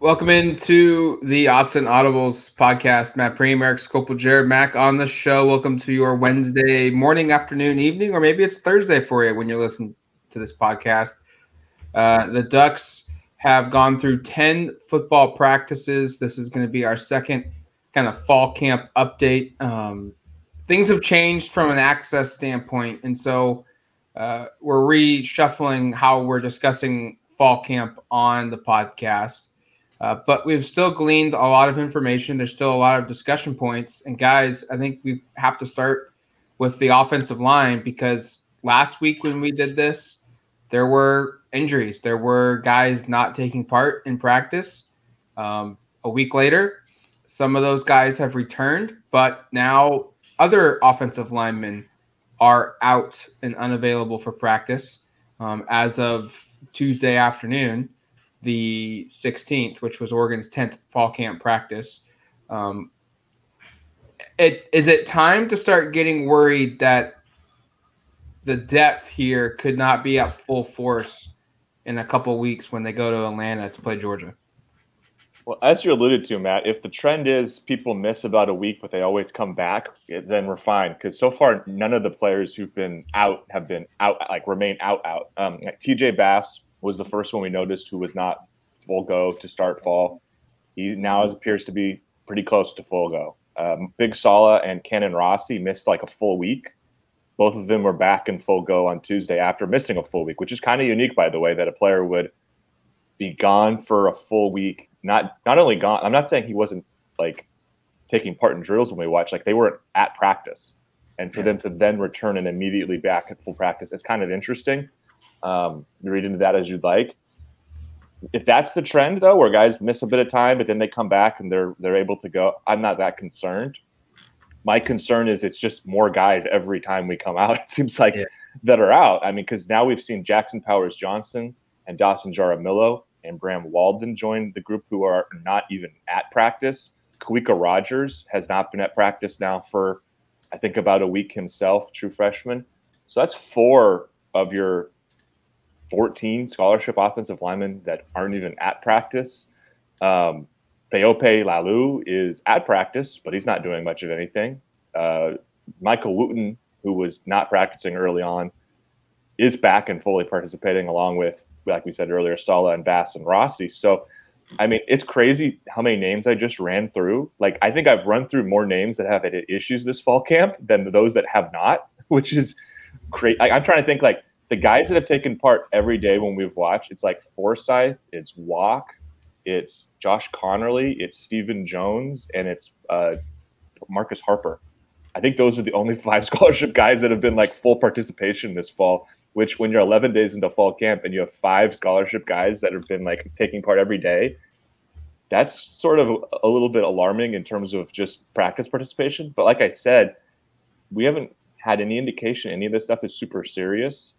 Welcome into the Odds and Audibles podcast. Matt Prehm, Eric Skopil, Jared Mack on the show. Welcome to your Wednesday morning, afternoon, evening, or maybe it's Thursday for you when you're listening to this podcast. Uh, the Ducks have gone through 10 football practices. This is going to be our second kind of fall camp update. Um, things have changed from an access standpoint. And so uh, we're reshuffling how we're discussing fall camp on the podcast. Uh, but we've still gleaned a lot of information. There's still a lot of discussion points. And guys, I think we have to start with the offensive line because last week when we did this, there were injuries. There were guys not taking part in practice. Um, a week later, some of those guys have returned, but now other offensive linemen are out and unavailable for practice um, as of Tuesday afternoon the 16th, which was Oregon's 10th fall camp practice. Um, it, is it time to start getting worried that the depth here could not be at full force in a couple weeks when they go to Atlanta to play Georgia? Well, as you alluded to, Matt, if the trend is people miss about a week, but they always come back, then we're fine. Because so far, none of the players who've been out have been out, like remain out, out. Um, like TJ Bass was the first one we noticed who was not full go to start fall. He now appears to be pretty close to full go. Um, Big Sala and Cannon Rossi missed like a full week. Both of them were back in full go on Tuesday after missing a full week, which is kind of unique, by the way, that a player would be gone for a full week. Not not only gone. I'm not saying he wasn't like taking part in drills when we watch. Like they weren't at practice, and for yeah. them to then return and immediately back at full practice, it's kind of interesting. Um, read into that as you'd like. If that's the trend, though, where guys miss a bit of time, but then they come back and they're they're able to go, I'm not that concerned. My concern is it's just more guys every time we come out. It seems like yeah. that are out. I mean, because now we've seen Jackson Powers Johnson and Dawson Jaramillo and Bram Walden join the group who are not even at practice. Kawika Rogers has not been at practice now for I think about a week himself, true freshman. So that's four of your 14 scholarship offensive linemen that aren't even at practice. Um, Theope Lalu is at practice, but he's not doing much of anything. Uh, Michael Wooten, who was not practicing early on, is back and fully participating, along with, like we said earlier, Sala and Bass and Rossi. So, I mean, it's crazy how many names I just ran through. Like, I think I've run through more names that have had issues this fall camp than those that have not, which is great. I'm trying to think like the guys that have taken part every day when we've watched, it's like Forsyth, it's Walk, it's Josh Connerly, it's Stephen Jones, and it's uh, Marcus Harper. I think those are the only five scholarship guys that have been like full participation this fall. Which, when you're 11 days into fall camp and you have five scholarship guys that have been like taking part every day, that's sort of a little bit alarming in terms of just practice participation. But like I said, we haven't had any indication any of this stuff is super serious.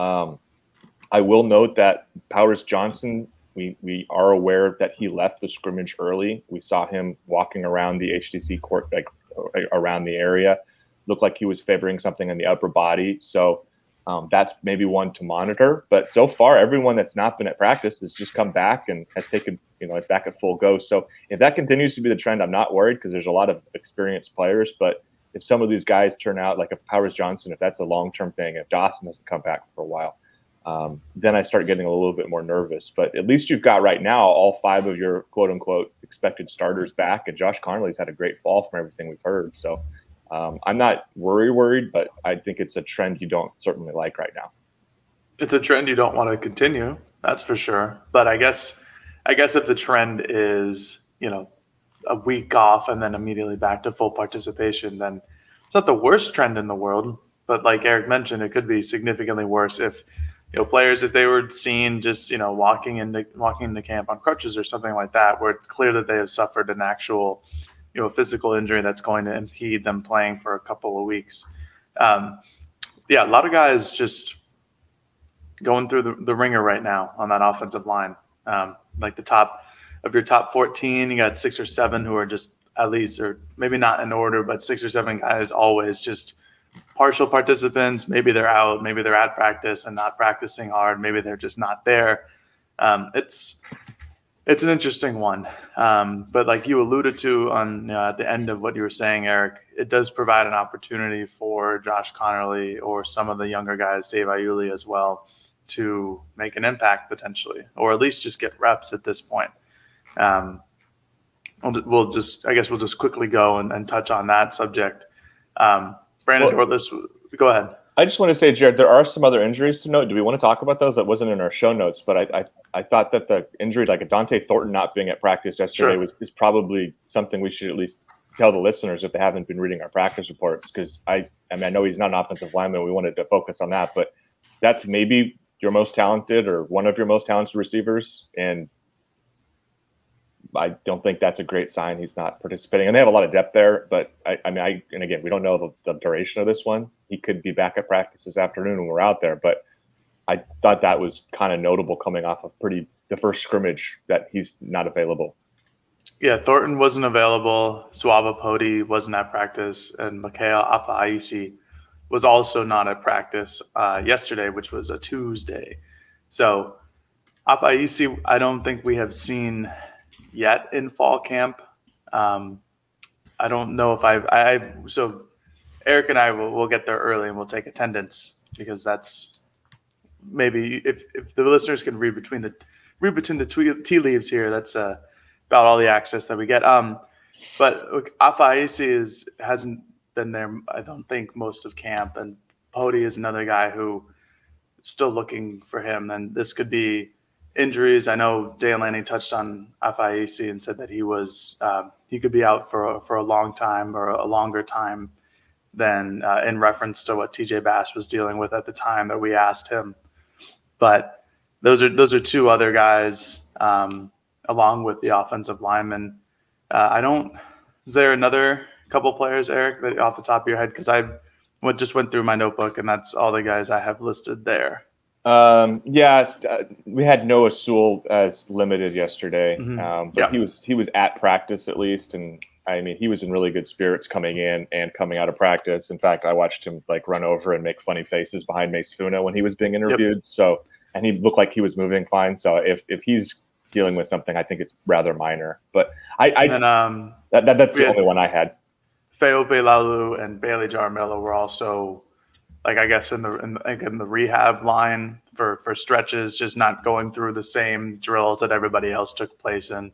Um, I will note that Powers Johnson, we, we are aware that he left the scrimmage early. We saw him walking around the HTC court, like around the area. Looked like he was favoring something in the upper body. So um, that's maybe one to monitor. But so far, everyone that's not been at practice has just come back and has taken, you know, it's back at full go. So if that continues to be the trend, I'm not worried because there's a lot of experienced players. But if some of these guys turn out like if Powers Johnson, if that's a long term thing, if Dawson doesn't come back for a while, um, then I start getting a little bit more nervous. But at least you've got right now all five of your quote unquote expected starters back, and Josh Conerly's had a great fall from everything we've heard. So um, I'm not worry worried, but I think it's a trend you don't certainly like right now. It's a trend you don't want to continue, that's for sure. But I guess, I guess if the trend is you know a week off and then immediately back to full participation, then it's not the worst trend in the world. But like Eric mentioned, it could be significantly worse if you know, players if they were seen just you know walking into walking into camp on crutches or something like that, where it's clear that they have suffered an actual you know physical injury that's going to impede them playing for a couple of weeks. Um, yeah, a lot of guys just going through the, the ringer right now on that offensive line. Um, like the top of your top 14, you got six or seven who are just at least, or maybe not in order, but six or seven guys always just partial participants. Maybe they're out, maybe they're at practice and not practicing hard. Maybe they're just not there. Um, it's it's an interesting one, um, but like you alluded to on uh, at the end of what you were saying, Eric, it does provide an opportunity for Josh Conerly or some of the younger guys, Dave Iuli as well, to make an impact potentially, or at least just get reps at this point. Um, we'll, we'll, just, I guess, we'll just quickly go and, and touch on that subject. Um, Brandon well, Dorlus, go ahead. I just want to say, Jared, there are some other injuries to note. Do we want to talk about those? That wasn't in our show notes, but I I, I thought that the injury, like a Dont'e Thornton not being at practice yesterday, sure. was is probably something we should at least tell the listeners if they haven't been reading our practice reports. Because I I mean I know he's not an offensive lineman. We wanted to focus on that, but that's maybe your most talented or one of your most talented receivers, and I don't think that's a great sign. He's not participating, and they have a lot of depth there. But I, I mean, I and again, we don't know the, the, duration of this one. He could be back at practice this afternoon when we're out there. But I thought that was kind of notable coming off of pretty the first scrimmage that he's not available. Yeah, Thornton wasn't available. Suava Pody wasn't at practice, and Mikhail Afa was also not at practice uh, yesterday, which was a Tuesday. So Afa I don't think we have seen yet in fall camp. Um, I don't know if I've, I, I, so Eric and I will, will get there early and we'll take attendance because that's maybe if, if the listeners can read between the, read between the tea leaves here, that's uh, about all the access that we get. Um, but look, Afaisi is, hasn't been there, I don't think most of camp and Pody is another guy who still looking for him. And this could be, injuries. I know Dan Lanning touched on FIAC and said that he was um, he could be out for a, for a long time or a longer time than uh, in reference to what TJ Bass was dealing with at the time that we asked him. But those are those are two other guys um, along with the offensive lineman. Uh, I don't. Is there another couple players, Eric, that off the top of your head? Because I just went through my notebook and that's all the guys I have listed there. Um, yeah, uh, we had Noah Sewell as limited yesterday, mm-hmm. um, but yeah. he was he was at practice at least, and I mean he was in really good spirits coming in and coming out of practice. In fact, I watched him like run over and make funny faces behind Mase Funa when he was being interviewed. Yep. So, and he looked like he was moving fine. So if if he's dealing with something, I think it's rather minor. But I, I and, um, that, that that's the only one I had. Feope Laulu and Bailey Jaramillo were also like I guess in the in, in the rehab line for for stretches, just not going through the same drills that everybody else took place in.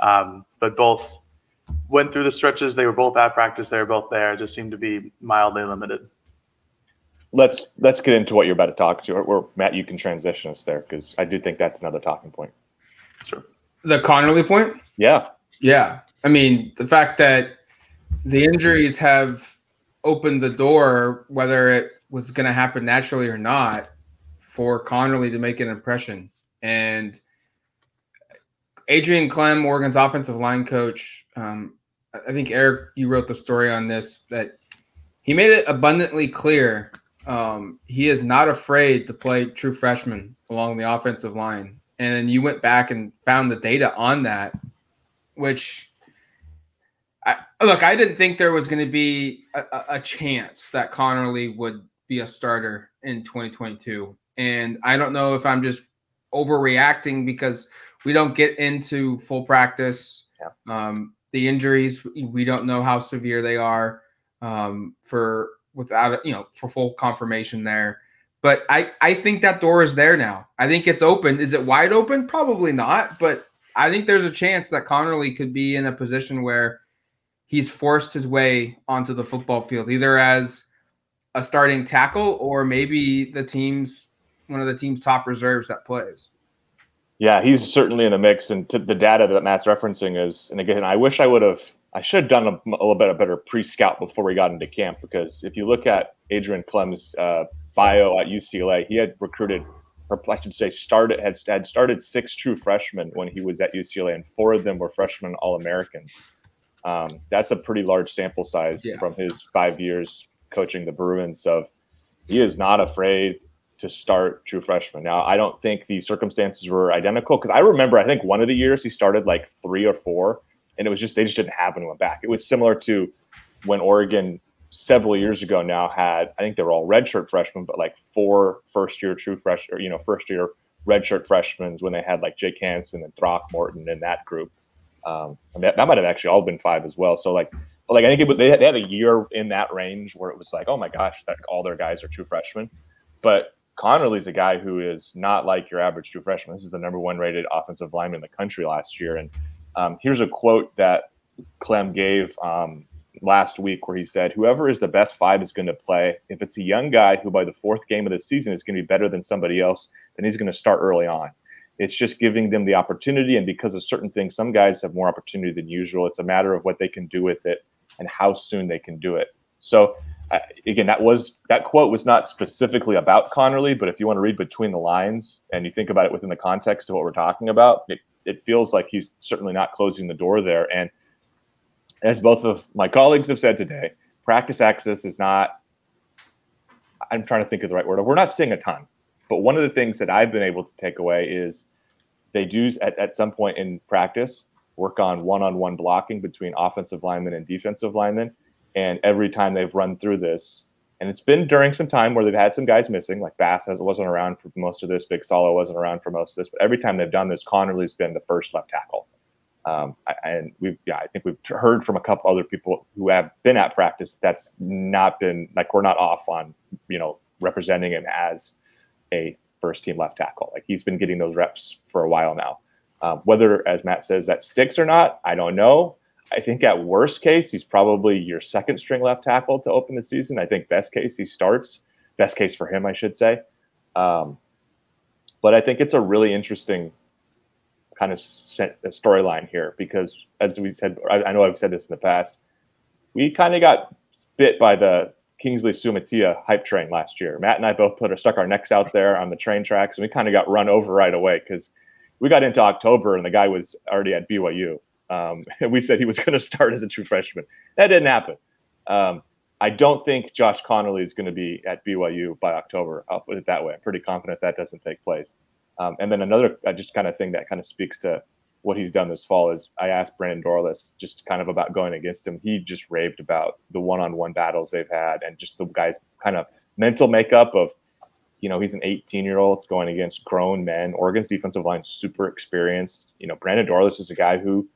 Um, but both went through the stretches. They were both at practice. They were both there. Just seemed to be mildly limited. Let's let's get into what you're about to talk to. Or, or Matt, you can transition us there because I do think that's another talking point. Sure. The Conerly point. Yeah. Yeah. I mean, the fact that the injuries have opened the door, whether it was going to happen naturally or not for Conerly to make an impression. And Adrian Klemm, Oregon's offensive line coach, um, I think Eric, you wrote the story on this that he made it abundantly clear um, he is not afraid to play true freshmen along the offensive line. And you went back and found the data on that, which I, look, I didn't think there was going to be a, a, chance that Conerly would be a starter in 2022. And I don't know if I'm just overreacting because we don't get into full practice. Yeah. Um, the injuries, we don't know how severe they are um, for without you know for full confirmation there. But I I think that door is there now. I think it's open. Is it wide open? Probably not. But I think there's a chance that Conerly could be in a position where he's forced his way onto the football field, either as a starting tackle or maybe the team's one of the team's top reserves that plays. Yeah, he's certainly in the mix, and the data that Matt's referencing is, and again, I wish I would have, I should have done a, a little bit of better pre-scout before we got into camp because if you look at Adrian Klemm's uh, bio at UCLA, he had recruited or I should say, started had had started six true freshmen when he was at UCLA, and four of them were freshmen All Americans. Um, that's a pretty large sample size yeah. from his five years coaching the Bruins. Of he is not afraid to start true freshmen. Now, I don't think the circumstances were identical because I remember I think one of the years he started like three or four, and it was just they just didn't have anyone back. It was similar to when Oregon several years ago now had I think they were all redshirt freshmen, but like four first year true fresh or you know first year redshirt freshmen when they had like Jake Hanson and Throckmorton in that group. Um, I mean, that might have actually all been five as well. So like like I think it, they, had, they had a year in that range where it was like, oh my gosh, that all their guys are true freshmen. But Conerly's a guy who is not like your average true freshman. This is the number one rated offensive lineman in the country last year. And um, here's a quote that Klemm gave um, last week where he said, Whoever is the best five is going to play. If it's a young guy who by the fourth game of the season is going to be better than somebody else, then he's going to start early on. It's just giving them the opportunity. And because of certain things, some guys have more opportunity than usual. It's a matter of what they can do with it and how soon they can do it. So, uh, again, that was that quote was not specifically about Conerly, but if you want to read between the lines and you think about it within the context of what we're talking about, it, it feels like he's certainly not closing the door there. And as both of my colleagues have said today, practice access is not, I'm trying to think of the right word. We're not seeing a ton. But one of the things that I've been able to take away is they do at, at some point in practice work on one on one blocking between offensive linemen and defensive linemen. And every time they've run through this, and it's been during some time where they've had some guys missing, like Bass has, wasn't around for most of this, Big Solo wasn't around for most of this, but every time they've done this, Conerly's been the first left tackle. Um, and we've, yeah, I think we've heard from a couple other people who have been at practice that's not been like we're not off on, you know, representing him as a first team left tackle. Like he's been getting those reps for a while now. Um, whether, as Matt says, that sticks or not, I don't know. I think at worst case, he's probably your second string left tackle to open the season. I think best case, he starts. Best case for him, I should say. Um, but I think it's a really interesting kind of storyline here because, as we said, I, I, know I've said this in the past, we kind of got bit by the Kingsley Suamataia hype train last year. Matt and I both put our, stuck our necks out there on the train tracks, and we kind of got run over right away because we got into October and the guy was already at BYU. Um, and we said he was going to start as a true freshman. That didn't happen. Um, I don't think Josh Conerly is going to be at BYU by October. I'll put it that way. I'm pretty confident that doesn't take place. Um, and then another uh, just kind of thing that kind of speaks to what he's done this fall is I asked Brandon Dorlus just kind of about going against him. He just raved about the one-on-one battles they've had and just the guy's kind of mental makeup of, you know, he's an 18-year-old going against grown men. Oregon's defensive line super experienced. You know, Brandon Dorlus is a guy who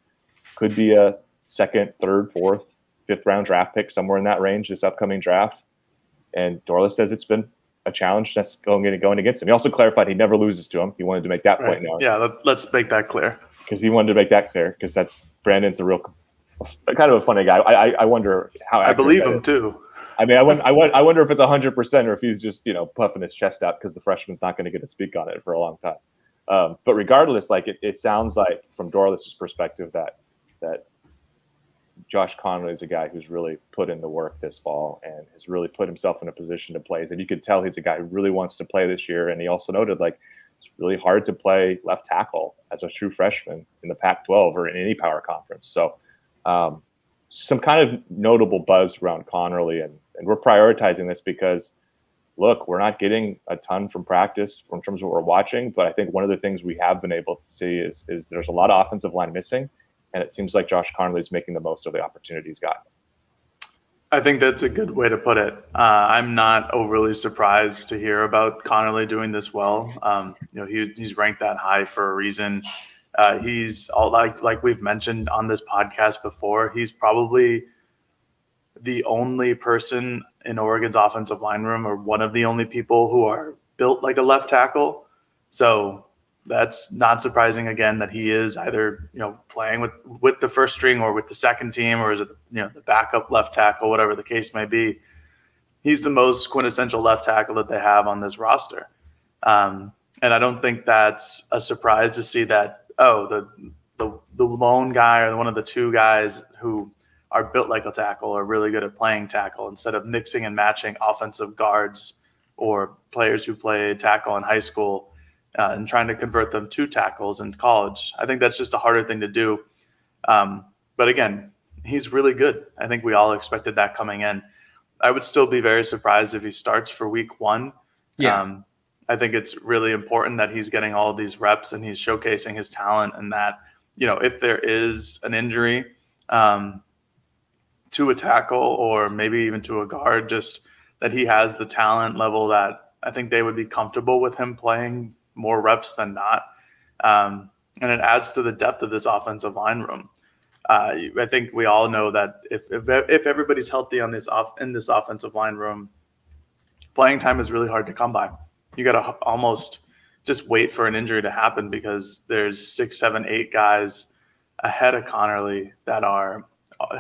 could be a second, third, fourth, fifth round draft pick somewhere in that range this upcoming draft. And Dorlus says it's been a challenge that's going going against him. He also clarified he never loses to him. He wanted to make that right. point now. Yeah, let's make that clear. Because he wanted to make that clear because that's Brandon's a real kind of a funny guy. I I, I wonder how I believe him is. too. I mean, I wonder, I wonder, I wonder if it's hundred percent or if he's just you know puffing his chest out because the freshman's not going to get to speak on it for a long time. Um, but regardless, like it, it sounds like from Dorlus's perspective that that Josh Conerly is a guy who's really put in the work this fall and has really put himself in a position to play. And you could tell he's a guy who really wants to play this year. And he also noted like it's really hard to play left tackle as a true freshman in the Pac-12 or in any power conference. So um, some kind of notable buzz around Conerly, and, and we're prioritizing this because look, we're not getting a ton from practice in terms of what we're watching. But I think one of the things we have been able to see is is there's a lot of offensive line missing and it seems like Josh Conerly is making the most of the opportunities got. I think that's a good way to put it. Uh, I'm not overly surprised to hear about Conerly doing this well. Um, you know, he, he's ranked that high for a reason. Uh, he's all like like we've mentioned on this podcast before. He's probably the only person in Oregon's offensive line room, or one of the only people who are built like a left tackle. So that's not surprising again that he is either you know playing with with the first string or with the second team or is it you know the backup left tackle whatever the case may be he's the most quintessential left tackle that they have on this roster um, and i don't think that's a surprise to see that oh the the, the lone guy or one of the two guys who are built like a tackle are really good at playing tackle instead of mixing and matching offensive guards or players who play tackle in high school uh, and trying to convert them to tackles in college. I think that's just a harder thing to do. Um, but again, he's really good. I think we all expected that coming in. I would still be very surprised if he starts for week one. Yeah. Um, I think it's really important that he's getting all of these reps and he's showcasing his talent and that, you know, if there is an injury um, to a tackle or maybe even to a guard, just that he has the talent level that I think they would be comfortable with him playing more reps than not. Um, and it adds to the depth of this offensive line room. Uh, I think we all know that if, if if everybody's healthy on this off in this offensive line room, playing time is really hard to come by. You got to almost just wait for an injury to happen because there's six, seven, eight guys ahead of Conerly that are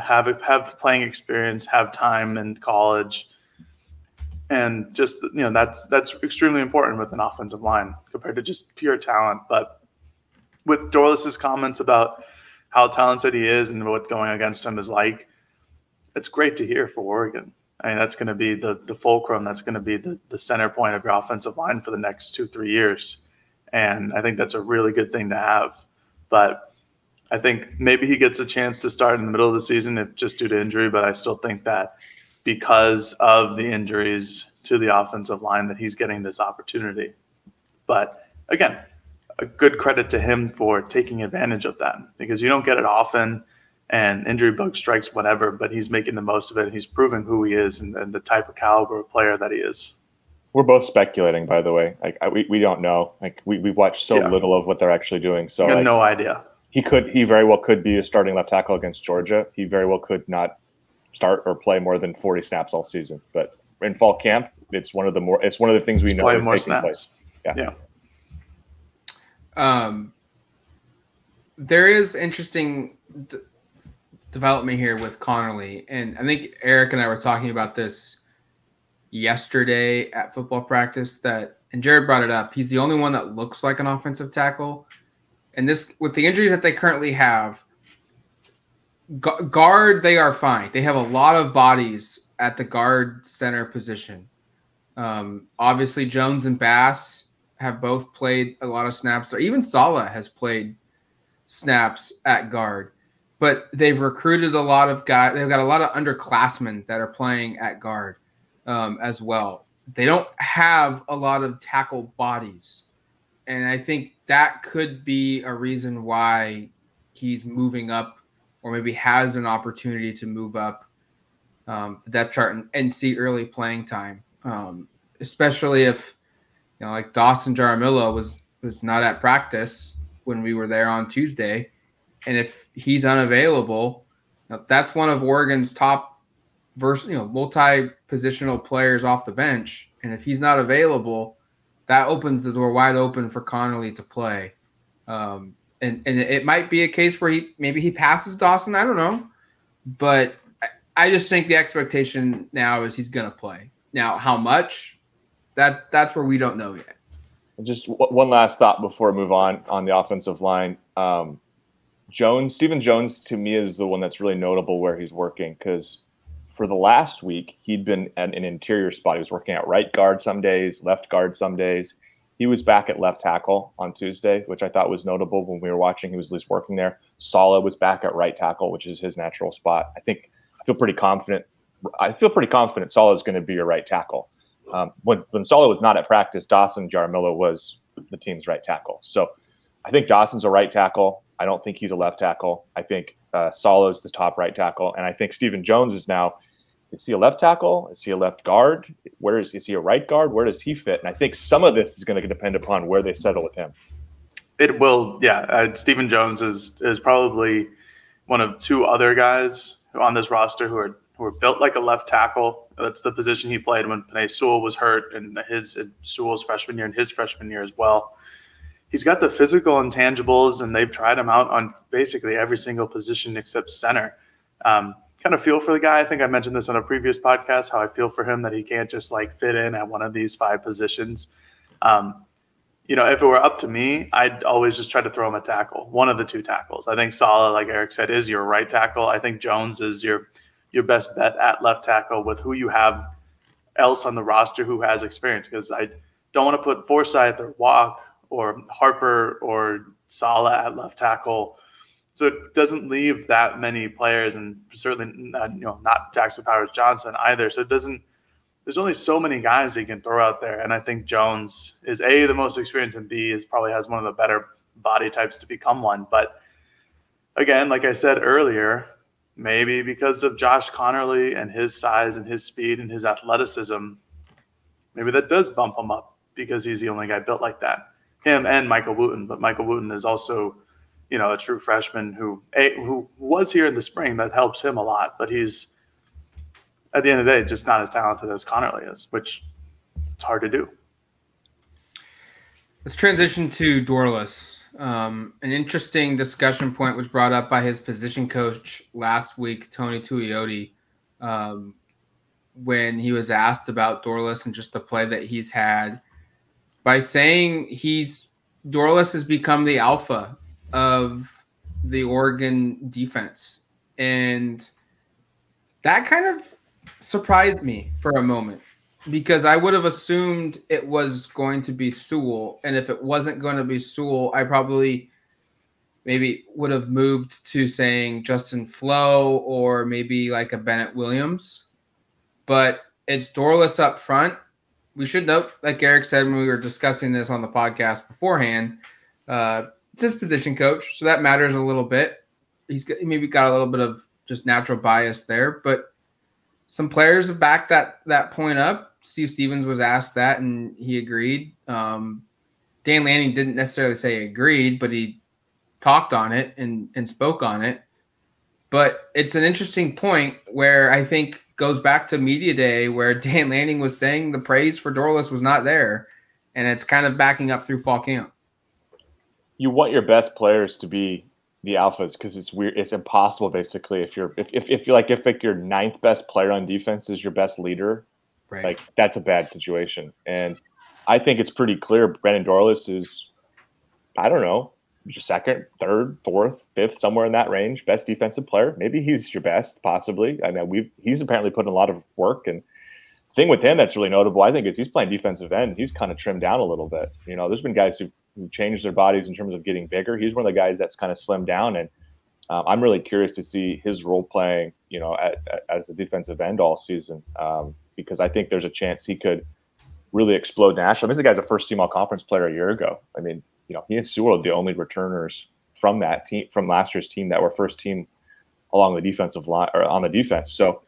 have have playing experience, have time in college, and just you know that's that's extremely important with an offensive line compared to just pure talent. But with Dorlus's comments about how talented he is and what going against him is like, it's great to hear for Oregon. I mean, that's going to be the the fulcrum. That's going to be the the center point of your offensive line for the next two three years, and I think that's a really good thing to have. But I think maybe he gets a chance to start in the middle of the season if just due to injury. But I still think that because of the injuries to the offensive line that he's getting this opportunity. But again, a good credit to him for taking advantage of that because you don't get it often and injury bug strikes whatever, but he's making the most of it. And he's proving who he is and, and the type of caliber of player that he is. We're both speculating, by the way. Like I, we, we don't know. Like we, we watched so Yeah. little of what they're actually doing. So I have like, no idea. he could he very well could be a starting left tackle against Georgia. He very well could not start or play more than 40 snaps all season. But in fall camp, it's one of the more it's one of the things we He's know playing is more taking snaps. place. Yeah. Yeah. Um, there is interesting d- development here with Conerly, and I think Eric and I were talking about this yesterday at football practice. That and Jared brought it up. He's the only one that looks like an offensive tackle, and this with the injuries that they currently have. Guard, they are fine. They have a lot of bodies at the guard center position. Um, obviously, Jones and Bass have both played a lot of snaps there. Even Sala has played snaps at guard, but they've recruited a lot of guys. They've got a lot of underclassmen that are playing at guard um, as well. They don't have a lot of tackle bodies, and I think that could be a reason why he's moving up, or maybe has an opportunity to move up um, the depth chart and, and see early playing time, um, especially if you know, like Dawson Jaramillo was was not at practice when we were there on Tuesday, and if he's unavailable, that's one of Oregon's top you know multi-positional players off the bench, and if he's not available, that opens the door wide open for Conerly to play. Um, and and it might be a case where he maybe he passes Dawson. I don't know, but I, I just think the expectation now is he's going to play. Now, how much? That that's where we don't know yet. Just one last thought before we move on on the offensive line. Um, Jones, Stephen Jones, to me is the one that's really notable where he's working because for the last week he'd been at an interior spot. He was working at right guard some days, left guard some days. He was back at left tackle on Tuesday, which I thought was notable when we were watching. He was at least working there. Sala was back at right tackle, which is his natural spot. I think I feel pretty confident. I feel pretty confident Sala is going to be your right tackle. Um, when when Sala was not at practice, Dawson Jaramillo was the team's right tackle. So I think Dawson's a right tackle. I don't think he's a left tackle. I think uh, Sala the top right tackle, and I think Stephen Jones is now. Is he a left tackle? Is he a left guard? Where is is he a right guard? Where does he fit? And I think some of this is going to depend upon where they settle with him. It will, yeah. Uh, Stephen Jones is is probably one of two other guys on this roster who are who are built like a left tackle. That's the position he played when Penei Sewell was hurt, and his and Sewell's freshman year and his freshman year as well. He's got the physical intangibles, and they've tried him out on basically every single position except center. Um, kind of feel for the guy. I think I mentioned this on a previous podcast how I feel for him that he can't just like fit in at one of these five positions. Um, you know, if it were up to me, I'd always just try to throw him a tackle, one of the two tackles. I think Sala, like Eric said, is your right tackle. I think Jones is your your best bet at left tackle with who you have else on the roster who has experience. Because I don't want to put Forsyth or Walk or Harper or Sala at left tackle. So it doesn't leave that many players, and certainly not, you know not Jackson Powers Johnson either. So it doesn't. There's only so many guys he can throw out there, and I think Jones is a the most experienced, and b is probably has one of the better body types to become one. But again, like I said earlier, maybe because of Josh Conerly and his size and his speed and his athleticism, maybe that does bump him up because he's the only guy built like that. Him and Michael Wooten, but Michael Wooten is also, you know, a true freshman who a, who was here in the spring. That helps him a lot, but he's at the end of the day just not as talented as Conerly is, which it's hard to do. Let's transition to Dorlus. Um, an interesting discussion point was brought up by his position coach last week, Tony Tuioti, um, when he was asked about Dorlus and just the play that he's had, by saying he's Dorlus has become the alpha of the Oregon defense, and that kind of surprised me for a moment because I would have assumed it was going to be Sewell, and if it wasn't going to be Sewell, I probably maybe would have moved to saying Justin Flowe or maybe like a Bennett Williams. But it's Dorlus up front. We should note, like Eric said when we were discussing this on the podcast beforehand, uh, it's his position coach, so that matters a little bit. He's got, maybe got a little bit of just natural bias there, but some players have backed that that point up Steve Stevens was asked that and he agreed. Um, Dan Lanning didn't necessarily say agreed, but he talked on it and, and spoke on it. But it's an interesting point where I think goes back to media day where Dan Lanning was saying the praise for Dorlus was not there, and it's kind of backing up through fall camp. You want your best players to be the alphas because it's weird. It's impossible basically if you're if, if, if you're like if like your ninth best player on defense is your best leader Right. Like that's a bad situation. And I think it's pretty clear Brandon Dorlus is, I don't know, second, third, fourth, fifth, somewhere in that range, best defensive player. Maybe he's your best, possibly. I know we've he's apparently put in a lot of work. And thing with him that's really notable, I think, is he's playing defensive end. He's kind of trimmed down a little bit. You know, there's been guys who've, who've changed their bodies in terms of getting bigger. He's one of the guys that's kind of slimmed down and. Um, I'm really curious to see his role playing, you know, at, at, as a defensive end all season. Um, because I think there's a chance he could really explode nationally. I mean, this guy's a first team all conference player a year ago. I mean, you know, he and Sewell are the only returners from that team from last year's team that were first team along the defensive line or on the defense. So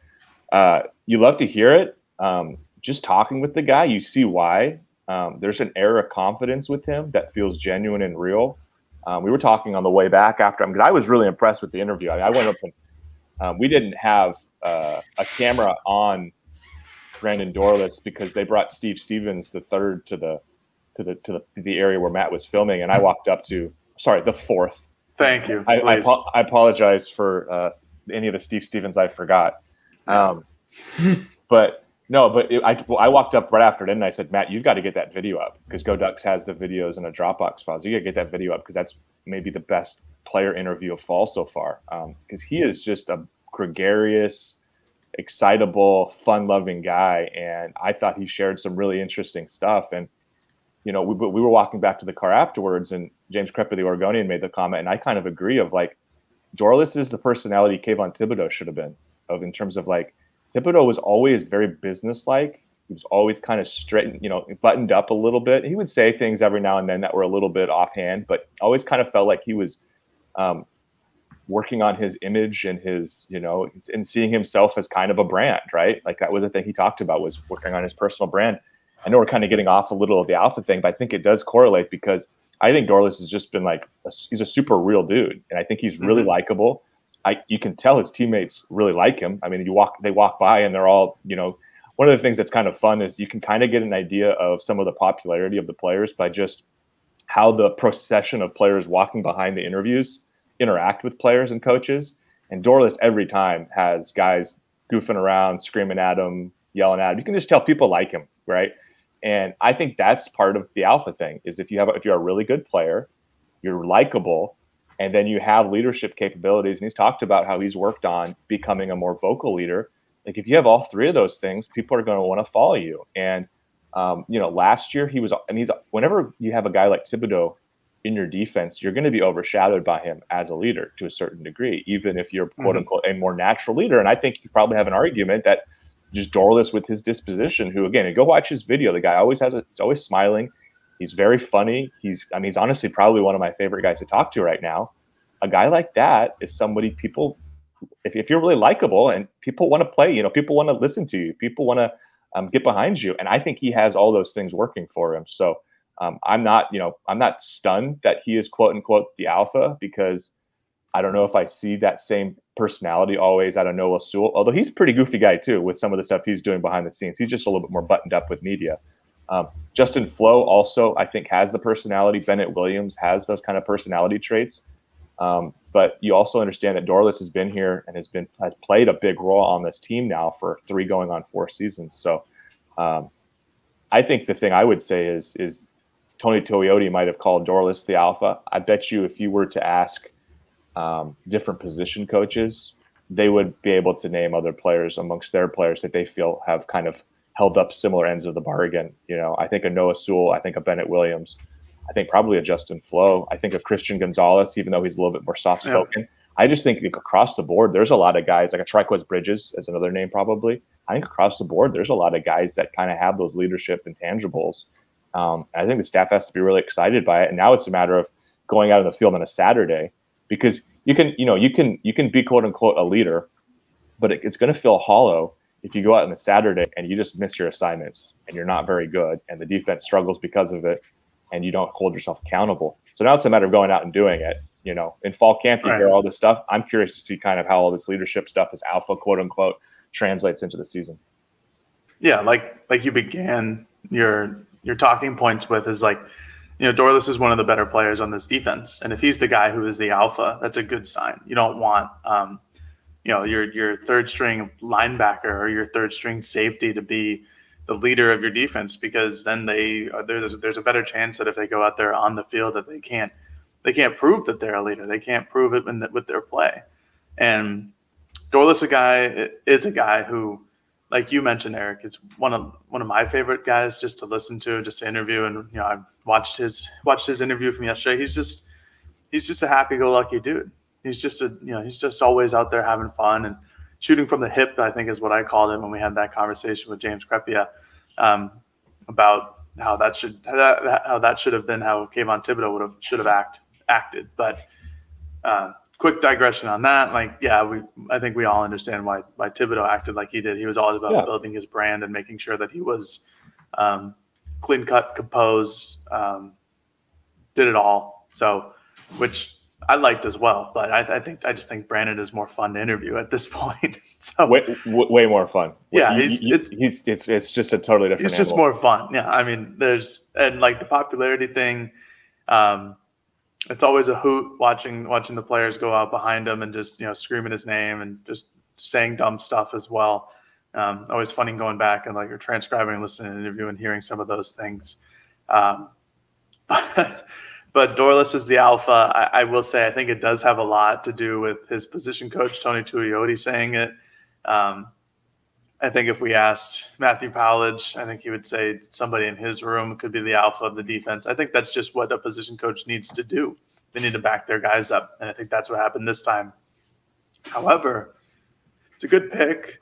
uh, you love to hear it. Um, just talking with the guy, you see why. Um, there's an air of confidence with him that feels genuine and real. Um, we were talking on the way back after him because I was really impressed with the interview. I, I went up and um, we didn't have uh, a camera on Brandon Dorlus because they brought Steve Stevens the third to the to the to the, the area where Matt was filming, and I walked up to sorry the fourth. Thank you. I, I, I, apologize for uh, any of the Steve Stevens I forgot. Um, but no, but it, I well, I walked up right after it, and I said, Matt, you've got to get that video up because Go Ducks has the videos in a Dropbox file. So you got to get that video up because that's maybe the best player interview of fall so far. Because um, he is just a gregarious excitable, fun-loving guy, and I thought he shared some really interesting stuff. And you know, we we were walking back to the car afterwards, and James Crepea, the Oregonian, made the comment, and I kind of agree. Of like, Dorlus is the personality Kayvon Thibodeaux should have been. Of in terms of like, Thibodeaux was always very businesslike. He was always kind of straight, you know, buttoned up a little bit. He would say things every now and then that were a little bit offhand, but always kind of felt like he was um, working on his image and his you know and seeing himself as kind of a brand right like that was the thing he talked about was working on his personal brand i know we're kind of getting off a little of the alpha thing but i think it does correlate because i think dorlus has just been like a, he's a super real dude and i think he's really mm-hmm. likable i you can tell his teammates really like him i mean you walk they walk by and they're all you know one of the things that's kind of fun is you can kind of get an idea of some of the popularity of the players by just how the procession of players walking behind the interviews interact with players and coaches. And Dorlus every time has guys goofing around, screaming at him, yelling at him. You can just tell people like him, right? And I think that's part of the alpha thing is if you have if you're a really good player, you're likable, and then you have leadership capabilities. And he's talked about how he's worked on becoming a more vocal leader. Like if you have all three of those things, people are going to want to follow you. And Um, you know, last year he was, and he's whenever you have a guy like Thibodeaux in your defense, you're going to be overshadowed by him as a leader to a certain degree, even if you're quote mm-hmm. unquote a more natural leader. And I think you probably have an argument that just Dorlus with his disposition, who again, go watch his video. The guy always has a, he's always smiling. He's very funny. He's, I mean, he's honestly probably one of my favorite guys to talk to right now. A guy like that is somebody people, if, if you're really likable and people want to play, you know, people want to listen to you, people want to um, get behind you. And I think he has all those things working for him. So um, I'm not, you know, I'm not stunned that he is quote unquote the alpha because I don't know if I see that same personality always out of Noah Sewell, although he's a pretty goofy guy too with some of the stuff he's doing behind the scenes. He's just a little bit more buttoned up with media. Um, Justin Flowe also, I think, has the personality. Bennett Williams has those kind of personality traits. Um, but you also understand that Dorlus has been here and has been has played a big role on this team now for three going on four seasons. So um, I think the thing I would say is is Tony Tuioti might have called Dorlus the alpha. I bet you if you were to ask um, different position coaches, they would be able to name other players amongst their players that they feel have kind of held up similar ends of the bargain. You know, I think a Noah Sewell, I think a Bennett Williams, I think probably a Justin Flowe, I think a Christian Gonzalez, even though he's a little bit more soft spoken. Yeah. I just think across the board, there's a lot of guys like a Trikweze Bridges as another name probably. I think across the board, there's a lot of guys that kind of have those leadership intangibles. Um, I think the staff has to be really excited by it. And now it's a matter of going out in the field on a Saturday because you can, you know, you can you can be quote unquote a leader, but it, it's going to feel hollow if you go out on a Saturday and you just miss your assignments and you're not very good and the defense struggles because of it and you don't hold yourself accountable. So now it's a matter of going out and doing it. You know, in fall camp, you hear all this stuff. I'm curious to see kind of how all this leadership stuff, this alpha quote unquote, translates into the season. Yeah, like like you began your your talking points with is like you know, Dorlus is one of the better players on this defense, and if he's the guy who is the alpha, that's a good sign. You don't want, um, you know, your your third string linebacker or your third string safety to be the leader of your defense because then they uh, there's there's a better chance that if they go out there on the field that they can't they can't prove that they're a leader. They can't prove it the, with their play. And Dorlus, a guy is a guy who like you mentioned, Eric, it's one of one of my favorite guys just to listen to, just to interview. And you know, I watched his watched his interview from yesterday. He's just he's just a happy-go-lucky dude. He's just a you know he's just always out there having fun and shooting from the hip. I think is what I called him when we had that conversation with James Crepea um, about how that should how that, how that should have been how Kayvon Thibodeaux would have should have act acted. But uh, quick digression on that. Like, yeah, we I think we all understand why why Thibodeaux acted like he did. He was all about yeah. building his brand and making sure that he was um, clean cut, composed, um, did it all. So, which I liked as well. But I, I, think I just think Brandon is more fun to interview at this point. so way, way more fun. Yeah, he's, it's, he's, it's it's just a totally different. It's just more fun. Yeah, I mean, there's and like the popularity thing. Um, it's always a hoot watching watching the players go out behind him and just you know screaming his name and just saying dumb stuff as well. Um, always funny going back and like you're transcribing, listening to an interview, and hearing some of those things. Um, but Dorlus is the alpha. I, I, will say I think it does have a lot to do with his position coach Tony Tuioti saying it. Um, I think if we asked Matthew Powledge, I think he would say somebody in his room could be the alpha of the defense. I think that's just what a position coach needs to do. They need to back their guys up. And I think that's what happened this time. However, it's a good pick.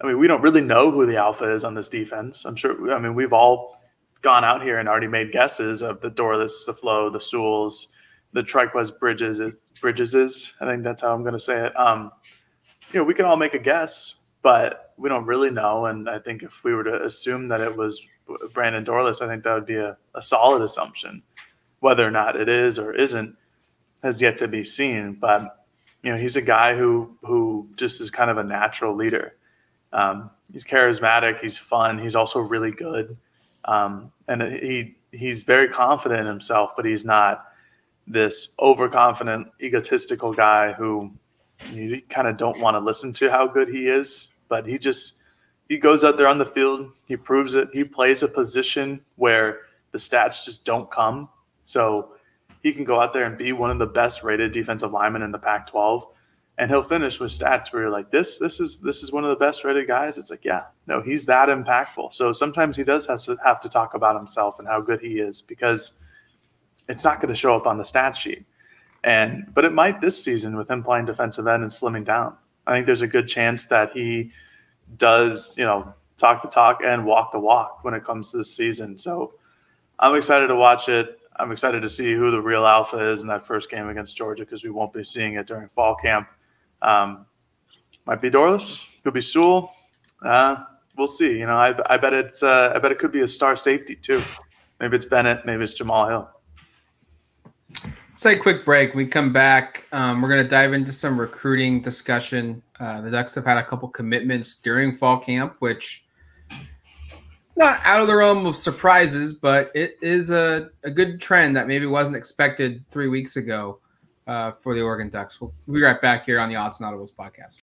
I mean, we don't really know who the alpha is on this defense. I'm sure, I mean, we've all gone out here and already made guesses of the Dorlus, the Flowe, the Sewells, the Trikweze Bridges, Bridges is. I think that's how I'm going to say it. Um, you know, we can all make a guess, but we don't really know. And I think if we were to assume that it was Brandon Dorlus, I think that would be a, a solid assumption. Whether or not it is or isn't has yet to be seen. But you know, he's a guy who who just is kind of a natural leader. Um, he's charismatic. He's fun. He's also really good, um, and he he's very confident in himself. But he's not this overconfident, egotistical guy who you kind of don't want to listen to how good he is but he just he goes out there on the field, he proves it. He plays a position where the stats just don't come. So he can go out there and be one of the best rated defensive linemen in the Pac 12 and he'll finish with stats where you're like, this, this is this is one of the best rated guys. It's like, yeah, no, he's that impactful. So sometimes he does have to have to talk about himself and how good he is because it's not going to show up on the stat sheet. And but it might this season with him playing defensive end and slimming down. I think there's a good chance that he does, you know, talk the talk and walk the walk when it comes to this season. So I'm excited to watch it. I'm excited to see who the real alpha is in that first game against Georgia because we won't be seeing it during fall camp. Um, might be Dorlus, could be Sewell. Uh, we'll see. You know, I, I bet it's uh, I bet it could be a star safety too. Maybe it's Bennett. Maybe it's Jamal Hill. Take a quick break. We come back. Um, we're going to dive into some recruiting discussion. Uh, the Ducks have had a couple commitments during fall camp, which it's not out of the realm of surprises, but it is a, a good trend that maybe wasn't expected three weeks ago uh, for the Oregon Ducks. We'll, we'll be right back here on the Odds and Audibles podcast.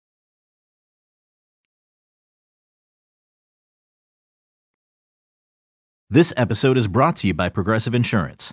This episode is brought to you by Progressive Insurance.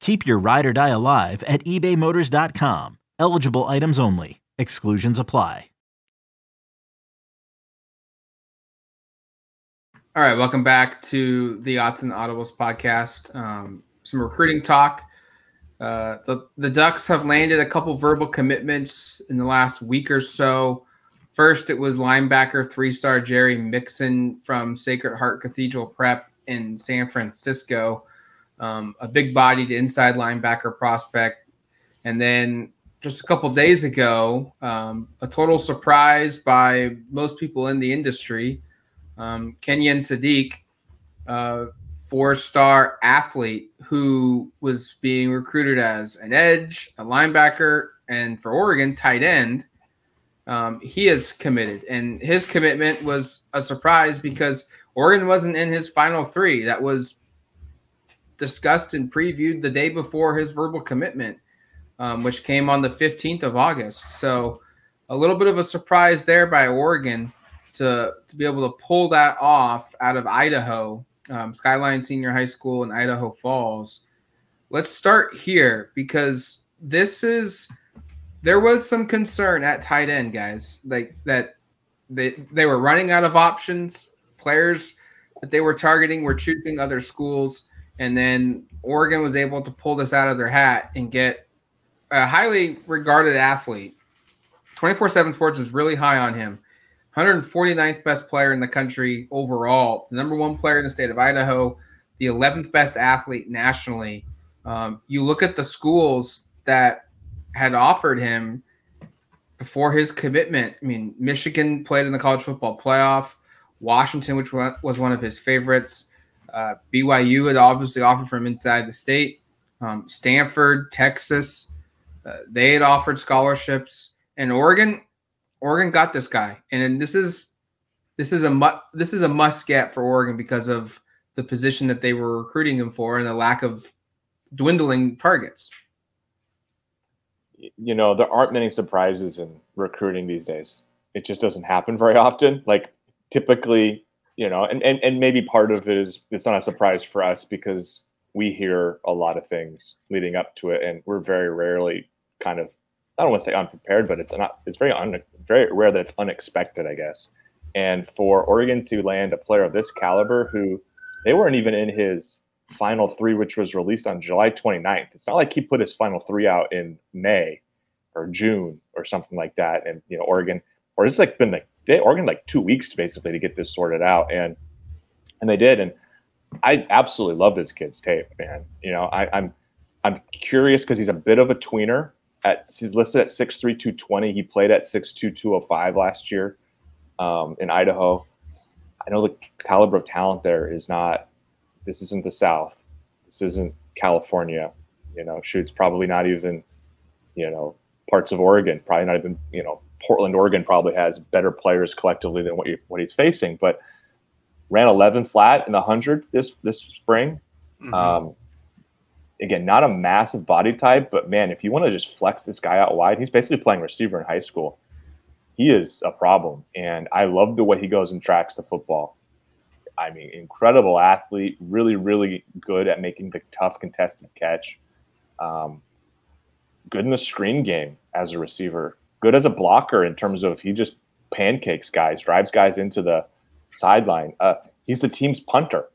Keep your ride or die alive at ebaymotors.com. Eligible items only. Exclusions apply. All right, welcome back to the Odds and Audibles podcast. Um, some recruiting talk. Uh, the the Ducks have landed a couple verbal commitments in the last week or so. First, it was linebacker three star Jerry Mixon from Sacred Heart Cathedral Prep in San Francisco, um, a big bodied inside linebacker prospect. And then just a couple days ago, um, a total surprise by most people in the industry um, Kenyon Sadiq, uh, four star athlete who was being recruited as an edge, a linebacker, and for Oregon, tight end. Um, he is committed, and his commitment was a surprise because Oregon wasn't in his final three. That was discussed and previewed the day before his verbal commitment, um, which came on the 15th of August. So, a little bit of a surprise there by Oregon to to be able to pull that off out of Idaho, um, Skyline Senior High School in Idaho Falls. Let's start here because this is there was some concern at tight end, guys, like that they they were running out of options. Players that they were targeting were choosing other schools, and then Oregon was able to pull this out of their hat and get a highly regarded athlete. 24 7 Sports is really high on him. 149th best player in the country overall, the number one player in the state of Idaho, the 11th best athlete nationally. Um, you look at the schools that had offered him before his commitment. I mean, Michigan played in the college football playoff, Washington, which was one of his favorites. Uh, BYU had obviously offered from inside the state. Um, Stanford, Texas, uh, they had offered scholarships, and Oregon Oregon got this guy, and this is this is a mu- this is a must get for Oregon because of the position that they were recruiting him for and the lack of dwindling targets. You know, there aren't many surprises in recruiting these days. It just doesn't happen very often. Like typically, you know, and, and and maybe part of it is it's not a surprise for us because we hear a lot of things leading up to it, and we're very rarely kind of I don't want to say unprepared, but it's not it's very un, very rare that it's unexpected, I guess. And for Oregon to land a player of this caliber who they weren't even in his final three, which was released on July 29th. It's not like he put his final three out in May or June or something like that. And, you know, Oregon, or it's like been like, they, Oregon like two weeks to basically to get this sorted out. And, and they did. And I absolutely love this kid's tape, man. You know, I, I'm, I'm curious because he's a bit of a tweener. At he's listed at six three two twenty. He played at six two two oh five last year um, in Idaho. I know the caliber of talent there is not. This isn't the South. This isn't California. You know, shoots probably not even. You know, parts of Oregon. Probably not even. You know, Portland, Oregon probably has better players collectively than what you, what he's facing. But ran 11 flat in the hundred this this spring. Mm-hmm. Um, again, not a massive body type, but man, if you want to just flex this guy out wide, he's basically playing receiver in high school he is a problem. And I love the way he goes and tracks the football. I mean, incredible athlete, really, really good at making the tough contested catch. Um, good in the screen game as a receiver. Good as a blocker in terms of he just pancakes guys, drives guys into the sideline. Uh, he's the team's punter.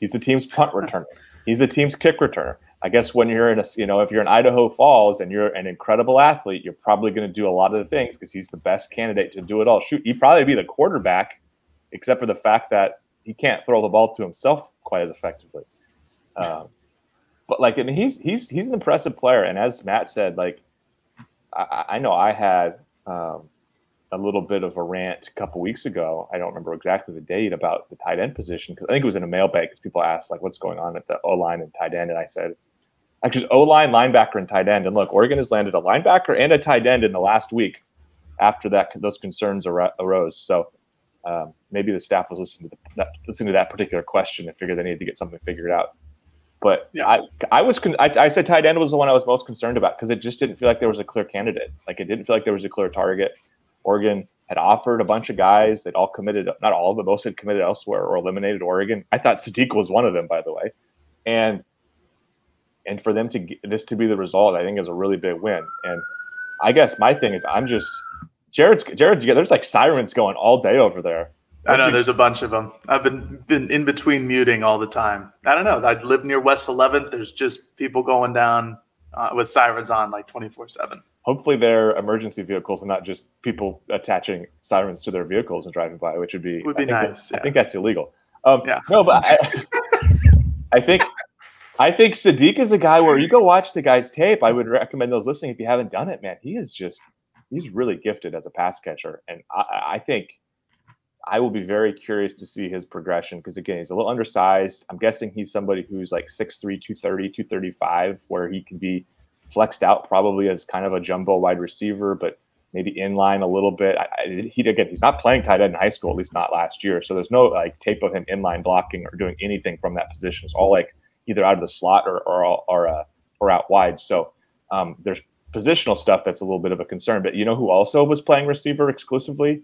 He's the team's punt returner. He's the team's kick returner. I guess when you're in a, you know, if you're in Idaho Falls and you're an incredible athlete, you're probably going to do a lot of the things because he's the best candidate to do it all. Shoot, he'd probably be the quarterback, except for the fact that he can't throw the ball to himself quite as effectively. Um, but like, I mean, he's he's he's an impressive player, and as Matt said, like, I, I know I had um, a little bit of a rant a couple weeks ago. I don't remember exactly the date about the tight end position because I think it was in a mailbag because people asked like, "What's going on at the O line and tight end?" And I said actually O line, linebacker, and tight end. And look, Oregon has landed a linebacker and a tight end in the last week after that those concerns ar- arose. So um, maybe the staff was listening to, the, listening to that particular question and figured they needed to get something figured out. But yeah. I, I was, con- I, I, said tight end was the one I was most concerned about because it just didn't feel like there was a clear candidate. Like it didn't feel like there was a clear target. Oregon had offered a bunch of guys. They'd all committed, not all, but most had committed elsewhere or eliminated Oregon. I thought Sadiq was one of them, by the way. And and for them to get this to be the result, I think is a really big win. And I guess my thing is, I'm just Jared's Jared. There's like sirens going all day over there. I know there's a bunch of them. I've been been in between muting all the time. I don't know. I live near West 11th. There's just people going down uh, with sirens on like 24 seven. Hopefully, they're emergency vehicles and not just people attaching sirens to their vehicles and driving by, which would be would be I nice. Yeah. I think that's illegal. Um, yeah. No, but I, I think I think Sadiq is a guy where you go watch the guy's tape. I would recommend those listening if you haven't done it, man. He is just he's really gifted as a pass catcher, and I, I think I will be very curious to see his progression because again, he's a little undersized. I'm guessing he's somebody who's like 6'3", 230, 235, where he can be flexed out probably as kind of a jumbo wide receiver, but maybe in line a little bit. I, I, he again, he's not playing tight end in high school, at least not last year. So there's no like tape of him in line blocking or doing anything from that position. It's all like either out of the slot or or or, uh, or out wide. So um, there's positional stuff that's a little bit of a concern. But you know who also was playing receiver exclusively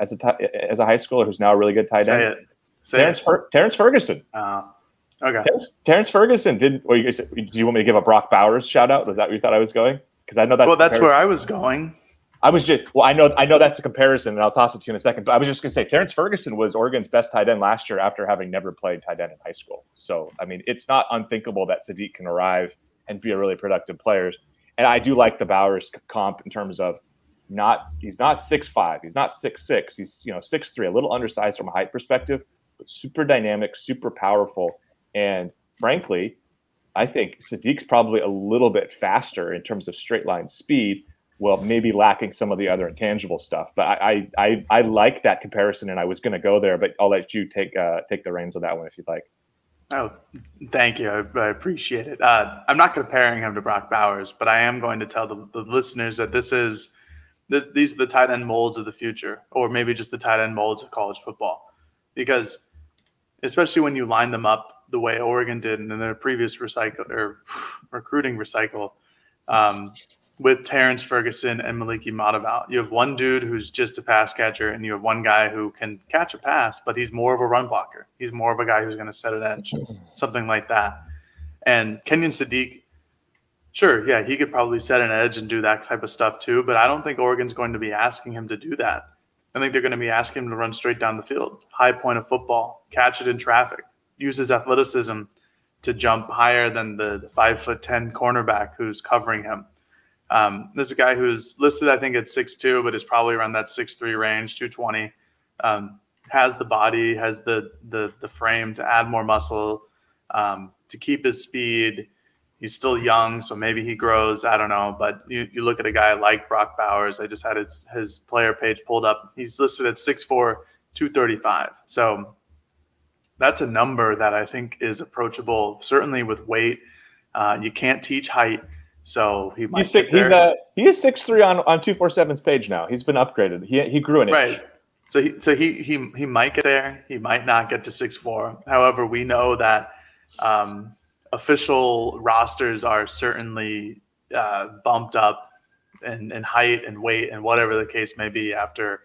as a t- as a high schooler who's now a really good tight Say end? It. Say Terrence, it. Fer- Terrence Ferguson. Uh, okay. Terrence, Terrence Ferguson did. Well, you, do you want me to give a Brock Bowers shout out? Was that where you thought I was going? Because I know that's well, that's where I was going. I was just well, I know I know that's a comparison, and I'll toss it to you in a second. But I was just gonna say Terrence Ferguson was Oregon's best tight end last year after having never played tight end in high school. So I mean, it's not unthinkable that Sadiq can arrive and be a really productive player. And I do like the Bowers comp in terms of not he's not six five, he's not six six, he's you know six three, a little undersized from a height perspective, but super dynamic, super powerful, and frankly, I think Sadiq's probably a little bit faster in terms of straight line speed well, maybe lacking some of the other intangible stuff. But I I, I, I like that comparison, and I was going to go there, but I'll let you take uh, take the reins on that one if you'd like. Oh, thank you. I, I appreciate it. Uh, I'm not comparing him to Brock Bowers, but I am going to tell the, the listeners that this is this, these are the tight end molds of the future, or maybe just the tight end molds of college football, because especially when you line them up the way Oregon did in their previous recycle or recruiting recycle. Um, with Terrence Ferguson and Moliki Matavao. You have one dude who's just a pass catcher, and you have one guy who can catch a pass, but he's more of a run blocker. He's more of a guy who's going to set an edge, something like that. And Kenyon Sadiq, sure, yeah, he could probably set an edge and do that type of stuff too, but I don't think Oregon's going to be asking him to do that. I think they're going to be asking him to run straight down the field, high point of football, catch it in traffic, use his athleticism to jump higher than the, five foot 10 cornerback who's covering him um, this is a guy who's listed, I think, at 6'2, but is probably around that 6'3 range, 220. Um, has the body, has the, the the frame to add more muscle, um, to keep his speed. He's still young, so maybe he grows. I don't know. But you, you look at a guy like Brock Bowers. I just had his, his player page pulled up. He's listed at 6'4, 235. So that's a number that I think is approachable, certainly with weight. Uh, you can't teach height. So he might. He's six, he's uh, he is six three on on two four seven's page now. He's been upgraded. He he grew an inch. Right. So he so he he he might get there. He might not get to six four. However, we know that um, official rosters are certainly uh, bumped up in, in height and weight and whatever the case may be after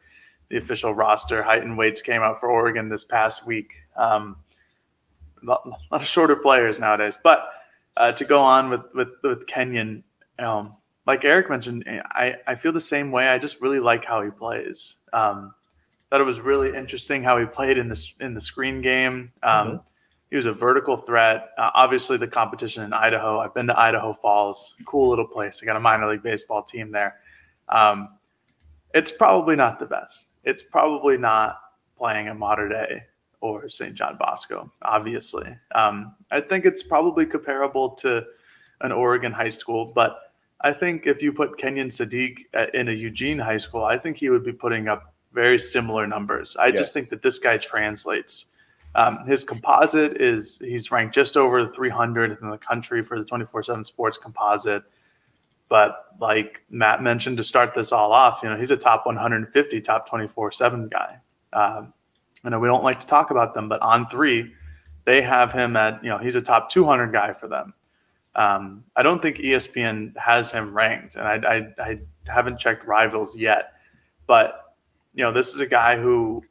the official roster height and weights came out for Oregon this past week. Um, a lot of shorter players nowadays, but uh, to go on with with with Kenyon, um, like Eric mentioned, I I feel the same way. I just really like how he plays. Um, thought it was really interesting how he played in this in the screen game. Um, mm-hmm. He was a vertical threat. Uh, obviously, the competition in Idaho. I've been to Idaho Falls, cool little place. I got a minor league baseball team there. Um, it's probably not the best. It's probably not playing a Mater Dei or St. John Bosco, obviously. Um, I think it's probably comparable to an Oregon high school, but I think if you put Kenyon Sadiq in a Eugene high school, I think he would be putting up very similar numbers. I yes. just think that this guy translates. Um, his composite is he's ranked just over 300 in the country for the 24 7 sports composite. But like Matt mentioned to start this all off, you know, he's a top 150, top 24 7 guy. Um, I know we don't like to talk about them, but on three, they have him at, you know, he's a top 200 guy for them. Um, I don't think ESPN has him ranked, and I, I, I haven't checked rivals yet. But, you know, this is a guy who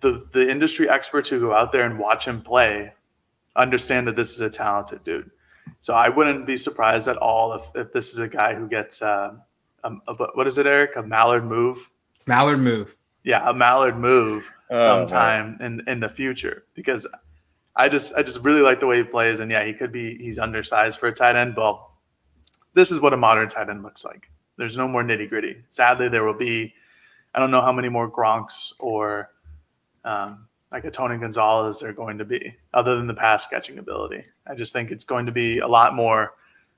the, the industry experts who go out there and watch him play understand that this is a talented dude. So I wouldn't be surprised at all if, if this is a guy who gets, uh, a, a, what is it, Eric? A Mallard move? Mallard move yeah, a Mallard move oh, sometime in in the future because I just I just really like the way he plays and yeah, he could be he's undersized for a tight end, but this is what a modern tight end looks like. There's no more nitty gritty. Sadly, there will be I don't know how many more Gronks or um, like a Tony Gonzalez are going to be, other than the pass catching ability. I just think it's going to be a lot more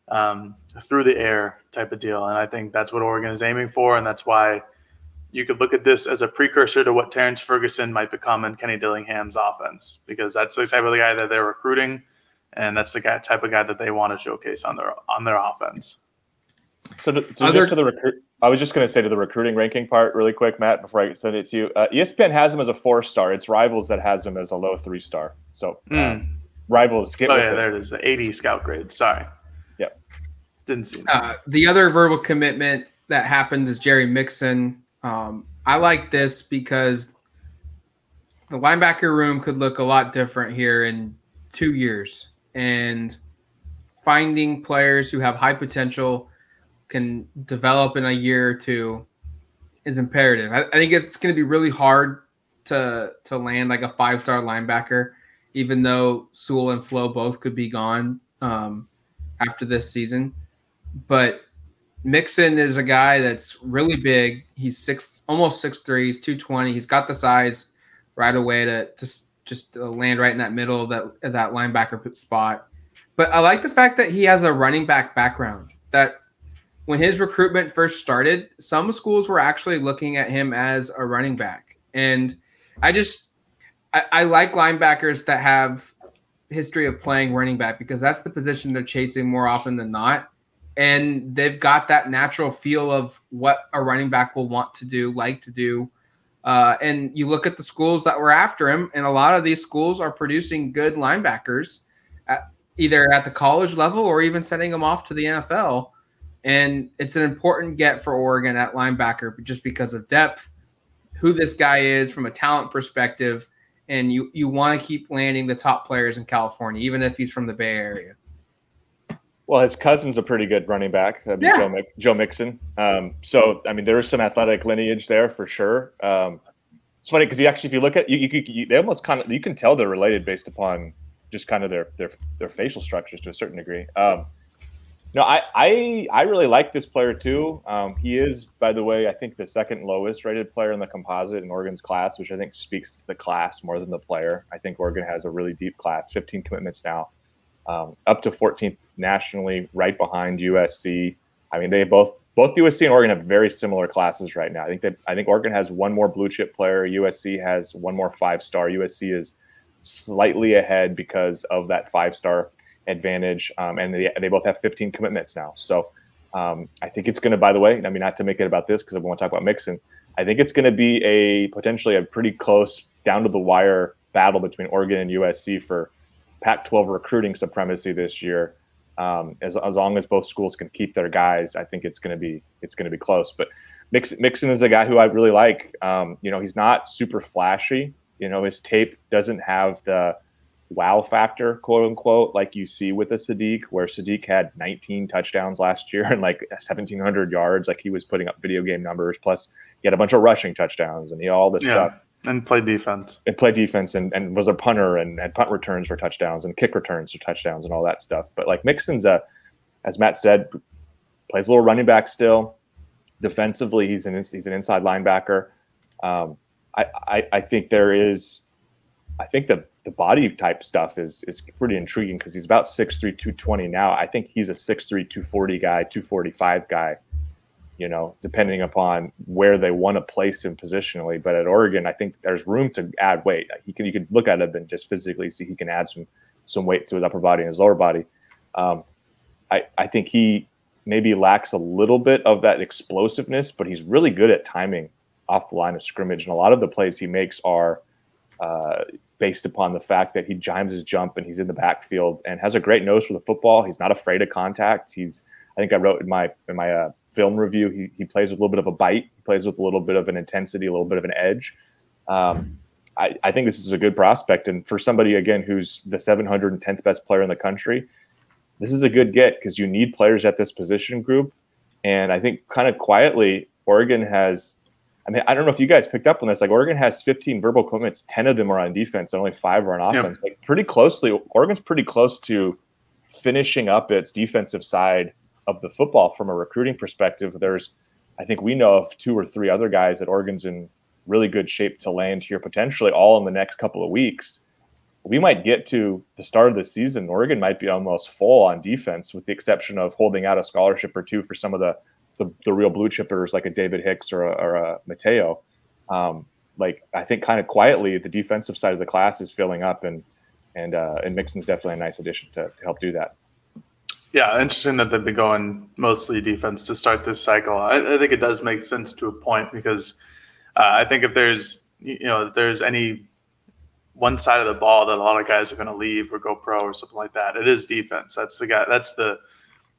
um, through the air type of deal, and I think that's what Oregon is aiming for, and that's why you could look at this as a precursor to what Terrence Ferguson might become in Kenny Dillingham's offense, because that's the type of the guy that they're recruiting, and that's the guy, type of guy that they want to showcase on their on their offense. So, to, so Other, to the recruit, I was just going to say to the recruiting ranking part really quick, Matt, before I send it to you. Uh, ESPN has him as a four star. It's Rivals that has him as a low three star. So uh, mm. Rivals. Get oh yeah, it. there it is. The 80 scout grade. Sorry. Yep. Didn't see. Uh, the other verbal commitment that happened is Jerry Mixon um, I like this because the linebacker room could look a lot different here in two years. And finding players who have high potential can develop in a year or two is imperative. I, I think it's going to be really hard to to land like a five star linebacker, even though Sewell and Flowe both could be gone um, after this season. But Mixon is a guy that's really big. He's six, almost six three. He's two twenty. He's got the size right away to just just land right in that middle of that that linebacker spot. But I like the fact that he has a running back background. That when his recruitment first started, some schools were actually looking at him as a running back, and I just I, I like linebackers that have history of playing running back because that's the position they're chasing more often than not and they've got that natural feel of what a running back will want to do, like to do. Uh, and you look at the schools that were after him, and a lot of these schools are producing good linebackers, at, either at the college level or even sending them off to the NFL. And it's an important get for Oregon at linebacker just because of depth, who this guy is from a talent perspective. And you, you want to keep landing the top players in California, even if he's from the Bay Area. Well, his cousin's a pretty good running back, yeah. Joe, Joe, Mixon. Um, so, I mean, there is some athletic lineage there for sure. Um, it's funny because you actually, if you look at you, you, you, they almost kind of you can tell they're related based upon just kind of their their their facial structures to a certain degree. Um, no, I, I I really like this player too. Um, he is, by the way, I think the second lowest rated player in the composite in Oregon's class, which I think speaks to the class more than the player. I think Oregon has a really deep class, 15 commitments now, um, up to 14th nationally, right behind USC. I mean, they both both USC and Oregon have very similar classes right now. I think that I think Oregon has one more blue chip player. USC has one more five star. USC is slightly ahead because of that five star advantage, um, and they, they both have 15 commitments now. So um, I think it's going to. By the way, I mean not to make it about this because I want to talk about Mixon. I think it's going to be a potentially a pretty close down to the wire battle between Oregon and USC for Pac-12 recruiting supremacy this year um, as, as long as both schools can keep their guys, I think it's going to be it's going to be close. But Mixon, Mixon is a guy who I really like. Um, you know, he's not super flashy. You know, his tape doesn't have the wow factor, quote unquote, like you see with a Sadiq, where Sadiq had 19 touchdowns last year and like 1,700 yards. Like he was putting up video game numbers. Plus, he had a bunch of rushing touchdowns and he all this yeah. stuff and play defense and play defense and, and was a punter and had punt returns for touchdowns and kick returns for touchdowns and all that stuff but like mixon's a as matt said plays a little running back still defensively he's an he's an inside linebacker um, I, I, I think there is i think the the body type stuff is is pretty intriguing because he's about 6'3 220 now i think he's a 6'3 240 guy 245 guy you know, depending upon where they want to place him positionally. But at Oregon, I think there's room to add weight. He can you can look at him and just physically see he can add some some weight to his upper body and his lower body. Um, I I think he maybe lacks a little bit of that explosiveness, but he's really good at timing off the line of scrimmage. And a lot of the plays he makes are uh, based upon the fact that he jimes his jump and he's in the backfield and has a great nose for the football. He's not afraid of contact. He's I think I wrote in my in my uh, film review, he, he plays with a little bit of a bite. He plays with a little bit of an intensity, a little bit of an edge. Um, I, I, think this is a good prospect. And for somebody, again, who's the 710th best player in the country, this is a good get because you need players at this position group. And I think kind of quietly, Oregon has, I mean, I don't know if you guys picked up on this. Like, Oregon has 15 verbal commitments, 10 of them are on defense, and only five are on offense. Yep. Like, pretty closely, Oregon's pretty close to finishing up its defensive side of the football from a recruiting perspective. There's, I think we know of two or three other guys that Oregon's in really good shape to land here potentially all in the next couple of weeks. We might get to the start of the season. Oregon might be almost full on defense, with the exception of holding out a scholarship or two for some of the the, the real blue chippers like a David Hicks or a, or a Mateo. Um, like I think kind of quietly, the defensive side of the class is filling up, and and uh, and Mixon's definitely a nice addition to, to help do that. Yeah, interesting that they've been going mostly defense to start this cycle. I, I think it does make sense to a point because uh, I think if there's you know if there's any one side of the ball that a lot of guys are going to leave or go pro or something like that, it is defense. That's the guy. That's the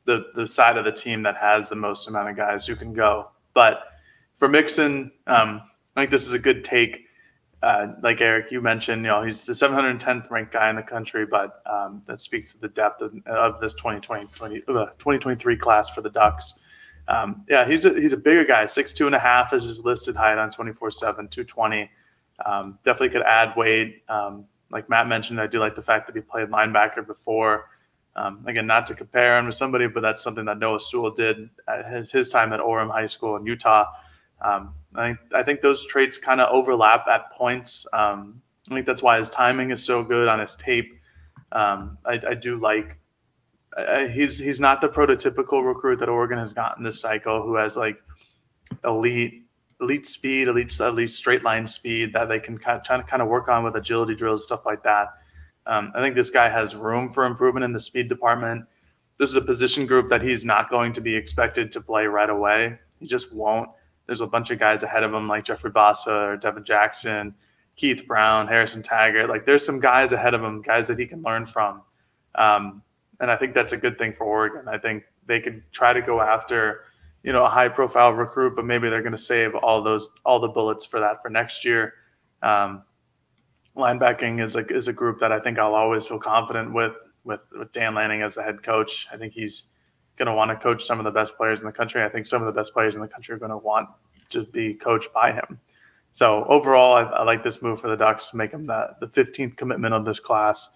the the side of the team that has the most amount of guys who can go. But for Mixon, um, I think this is a good take uh, like Eric, you mentioned, you know, he's the 710th ranked guy in the country, but um, that speaks to the depth of, of this 2020, 20, uh, 2023 class for the Ducks. Um, yeah, he's a, he's a bigger guy. Six two and a half is his listed height on 24 7, 220. Um, definitely could add weight. Um, like Matt mentioned, I do like the fact that he played linebacker before. Um, again, not to compare him to somebody, but that's something that Noah Sewell did at his, his time at Orem High School in Utah. Um, I, I think those traits kind of overlap at points. Um, I think that's why his timing is so good on his tape. Um, I, I, do like he's he's not the prototypical recruit that Oregon has gotten this cycle, who has like elite elite speed, elite at least straight line speed that they can kind of kind of work on with agility drills, stuff like that. Um, I think this guy has room for improvement in the speed department. This is a position group that he's not going to be expected to play right away. He just won't there's a bunch of guys ahead of him like Jeffrey Bassa or Devin Jackson, Keith Brown, Harrison Taggart. Like there's some guys ahead of him, guys that he can learn from. Um, and I think that's a good thing for Oregon. I think they could try to go after, you know, a high profile recruit, but maybe they're going to save all those all the bullets for that for next year. Um, linebacking is a is a group that I think I'll always feel confident with with, with Dan Lanning as the head coach. I think he's going to want to coach some of the best players in the country. I think some of the best players in the country are going to want to be coached by him. So overall, I, I like this move for the Ducks make them the, the 15th commitment of this class.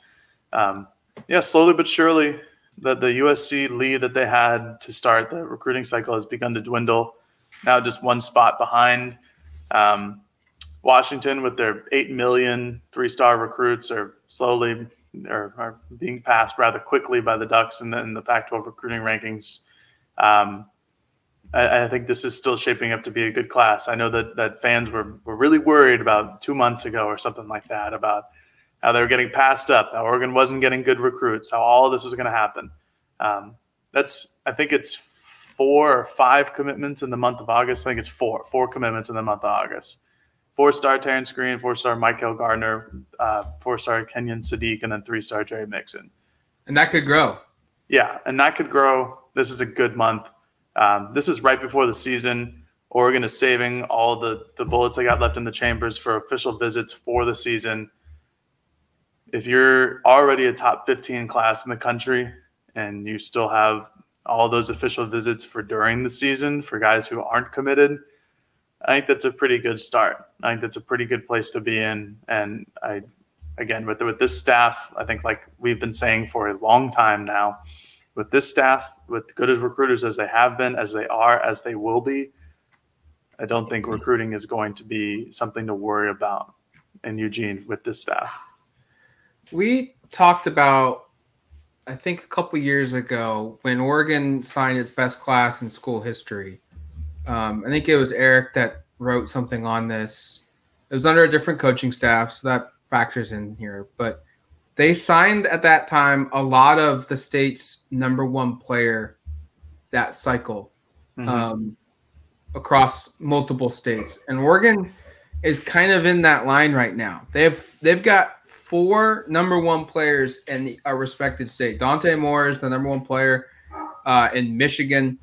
Um, yeah, slowly but surely, the, the USC lead that they had to start the recruiting cycle has begun to dwindle. Now just one spot behind. Um, Washington, with their 8 million three star recruits, are slowly are, are, being passed rather quickly by the Ducks in the, in the Pac 12 recruiting rankings. Um, I, I, think this is still shaping up to be a good class. I know that, that fans were, were really worried about two months ago or something like that about how they were getting passed up, how Oregon wasn't getting good recruits, how all of this was going to happen. Um, that's, I think it's four or five commitments in the month of August. I think it's four, four commitments in the month of August four star Terrence Green, four star Michael Gardner, uh, four star Kenyon Sadiq, and then three star Jerry Mixon. And that could grow. Yeah, and that could grow. This is a good month. Um, this is right before the season. Oregon is saving all the, the bullets they got left in the chambers for official visits for the season. If you're already a top 15 class in the country and you still have all those official visits for during the season for guys who aren't committed – I think that's a pretty good start. I think that's a pretty good place to be in. And I, again, with with this staff, I think like we've been saying for a long time now, with this staff, with good as recruiters as they have been, as they are, as they will be, I don't think recruiting is going to be something to worry about in Eugene with this staff. We talked about, I think, a couple years ago when Oregon signed its best class in school history um, I think it was Eric that wrote something on this. It was under a different coaching staff, so that factors in here. But they signed at that time a lot of the state's number one player that cycle mm-hmm. um, across multiple states, and Oregon is kind of in that line right now. They've they've got four number one players in a respected state. Dante Moore is the number one player uh, in Michigan.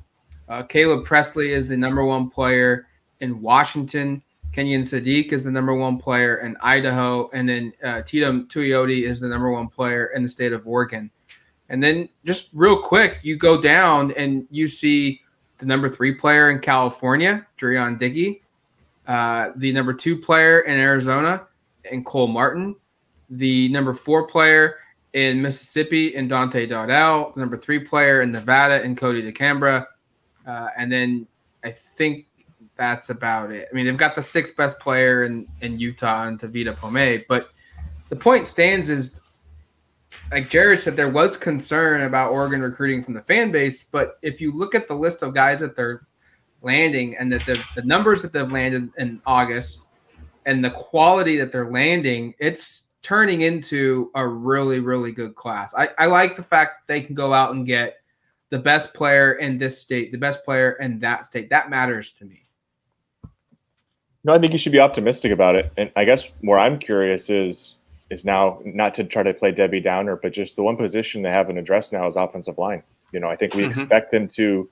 Uh, Caleb Presley is the number one player in Washington. Kenyon Sadiq is the number one player in Idaho, and then uh, Teitum Tuioti is the number one player in the state of Oregon. And then just real quick, you go down and you see the number three player in California, Jurrion Dickey, uh, the number two player in Arizona, and Cole Martin, the number four player in Mississippi, and Dante Dowdell, the number three player in Nevada, and Cody DeCambra, uh, and then I think that's about it. I mean, they've got the sixth best player in, in Utah and Tavita Pomey, but the point stands is like Jared said, there was concern about Oregon recruiting from the fan base, but if you look at the list of guys that they're landing and that the, the numbers that they've landed in August and the quality that they're landing, it's turning into a really, really good class. I, I like the fact they can go out and get the best player in this state, the best player in that state. That matters to me. No, I think you should be optimistic about it. And I guess where I'm curious is is now not to try to play Debbie Downer, but just the one position they haven't addressed now is offensive line. You know, I think we mm-hmm. expect them to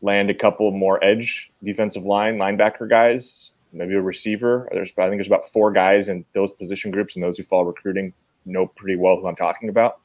land a couple more edge defensive line linebacker guys, maybe a receiver. There's I think there's about four guys in those position groups, and those who follow recruiting know pretty well who I'm talking about.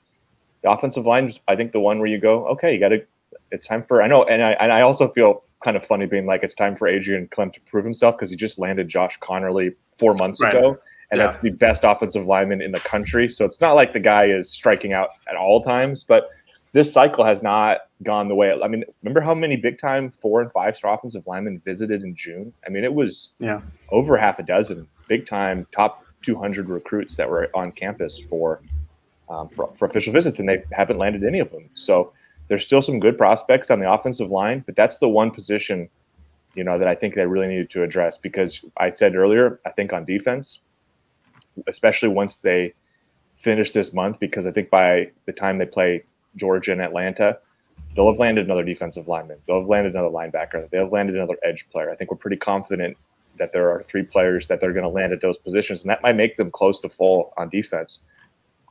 The offensive line, is I think the one where you go, okay, you got to it's time for I know, and I and I also feel kind of funny being like it's time for Adrian Klemm to prove himself because he just landed Josh Conerly four months right. ago, and yeah. that's the best offensive lineman in the country. So it's not like the guy is striking out at all times, but this cycle has not gone the way. I mean, remember how many big time four and five star offensive linemen visited in June? I mean, it was yeah over half a dozen big time top 200 recruits that were on campus for, um, for for official visits, and they haven't landed any of them. So there's still some good prospects on the offensive line, but that's the one position, you know, that I think they really needed to address because I said earlier, I think on defense, especially once they finish this month, because I think by the time they play Georgia and Atlanta, they'll have landed another defensive lineman, they'll have landed another linebacker, they'll have landed another edge player. I think we're pretty confident that there are three players that they're going to land at those positions, and that might make them close to full on defense.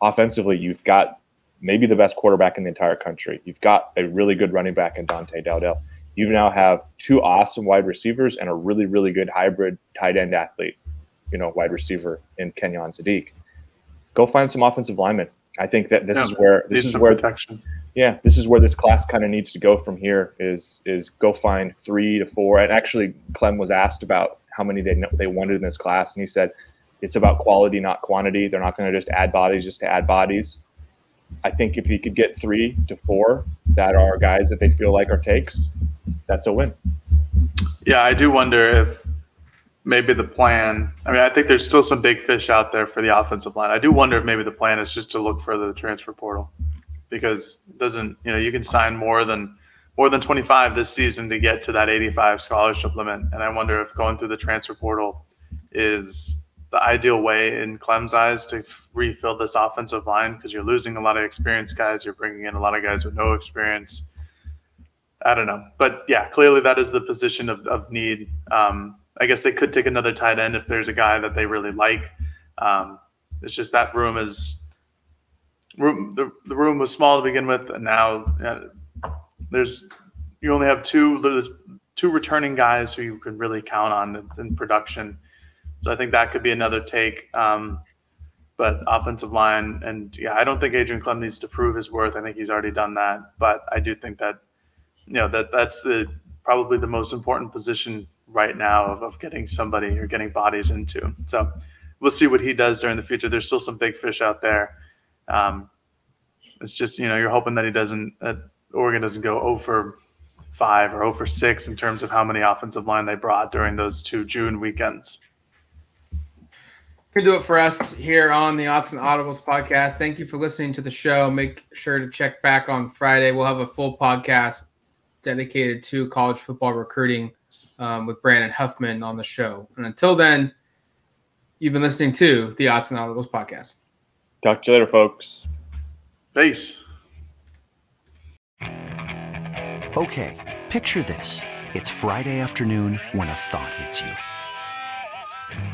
Offensively, you've got maybe the best quarterback in the entire country. You've got a really good running back in Dante Dowdell. You now have two awesome wide receivers and a really, really good hybrid tight end athlete, you know, wide receiver in Kenyon Sadiq. Go find some offensive linemen. I think that this is where this is where protection. yeah, this is where this class kind of needs to go from here. Is is go find three to four. And actually, Klemm was asked about how many they they wanted in this class, and he said it's about quality, not quantity. They're not going to just add bodies just to add bodies. I think if you could get three to four that are guys that they feel like are takes, that's a win. Yeah, I do wonder if maybe the plan. I mean, I think there's still some big fish out there for the offensive line. I do wonder if maybe the plan is just to look further the transfer portal because it doesn't you know you can sign more than more than 25 this season to get to that 85 scholarship limit, and I wonder if going through the transfer portal is the ideal way in Klemm's eyes to refill this offensive line because you're losing a lot of experienced guys, you're bringing in a lot of guys with no experience. I don't know, but yeah, clearly that is the position of, of need. Um, I guess they could take another tight end if there's a guy that they really like. Um, it's just that room is room. The, the room was small to begin with, and now uh, there's you only have two two returning guys who you can really count on in, in production. So I think that could be another take. Um, but offensive line, and yeah, I don't think Adrian Klemm needs to prove his worth. I think he's already done that. But I do think that you know that that's the probably the most important position right now of, of getting somebody or getting bodies into. So we'll see what he does during the future. There's still some big fish out there. Um, it's just you know you're hoping that he doesn't that Oregon doesn't go over five or over six in terms of how many offensive line they brought during those two June weekends. Can do it for us here on the Odds and Audibles podcast. Thank you for listening to the show. Make sure to check back on Friday. We'll have a full podcast dedicated to college football recruiting um, with Brandon Huffman on the show. And until then, you've been listening to the Odds and Audibles podcast. Talk to you later, folks. Peace. Okay, picture this. It's Friday afternoon when a thought hits you.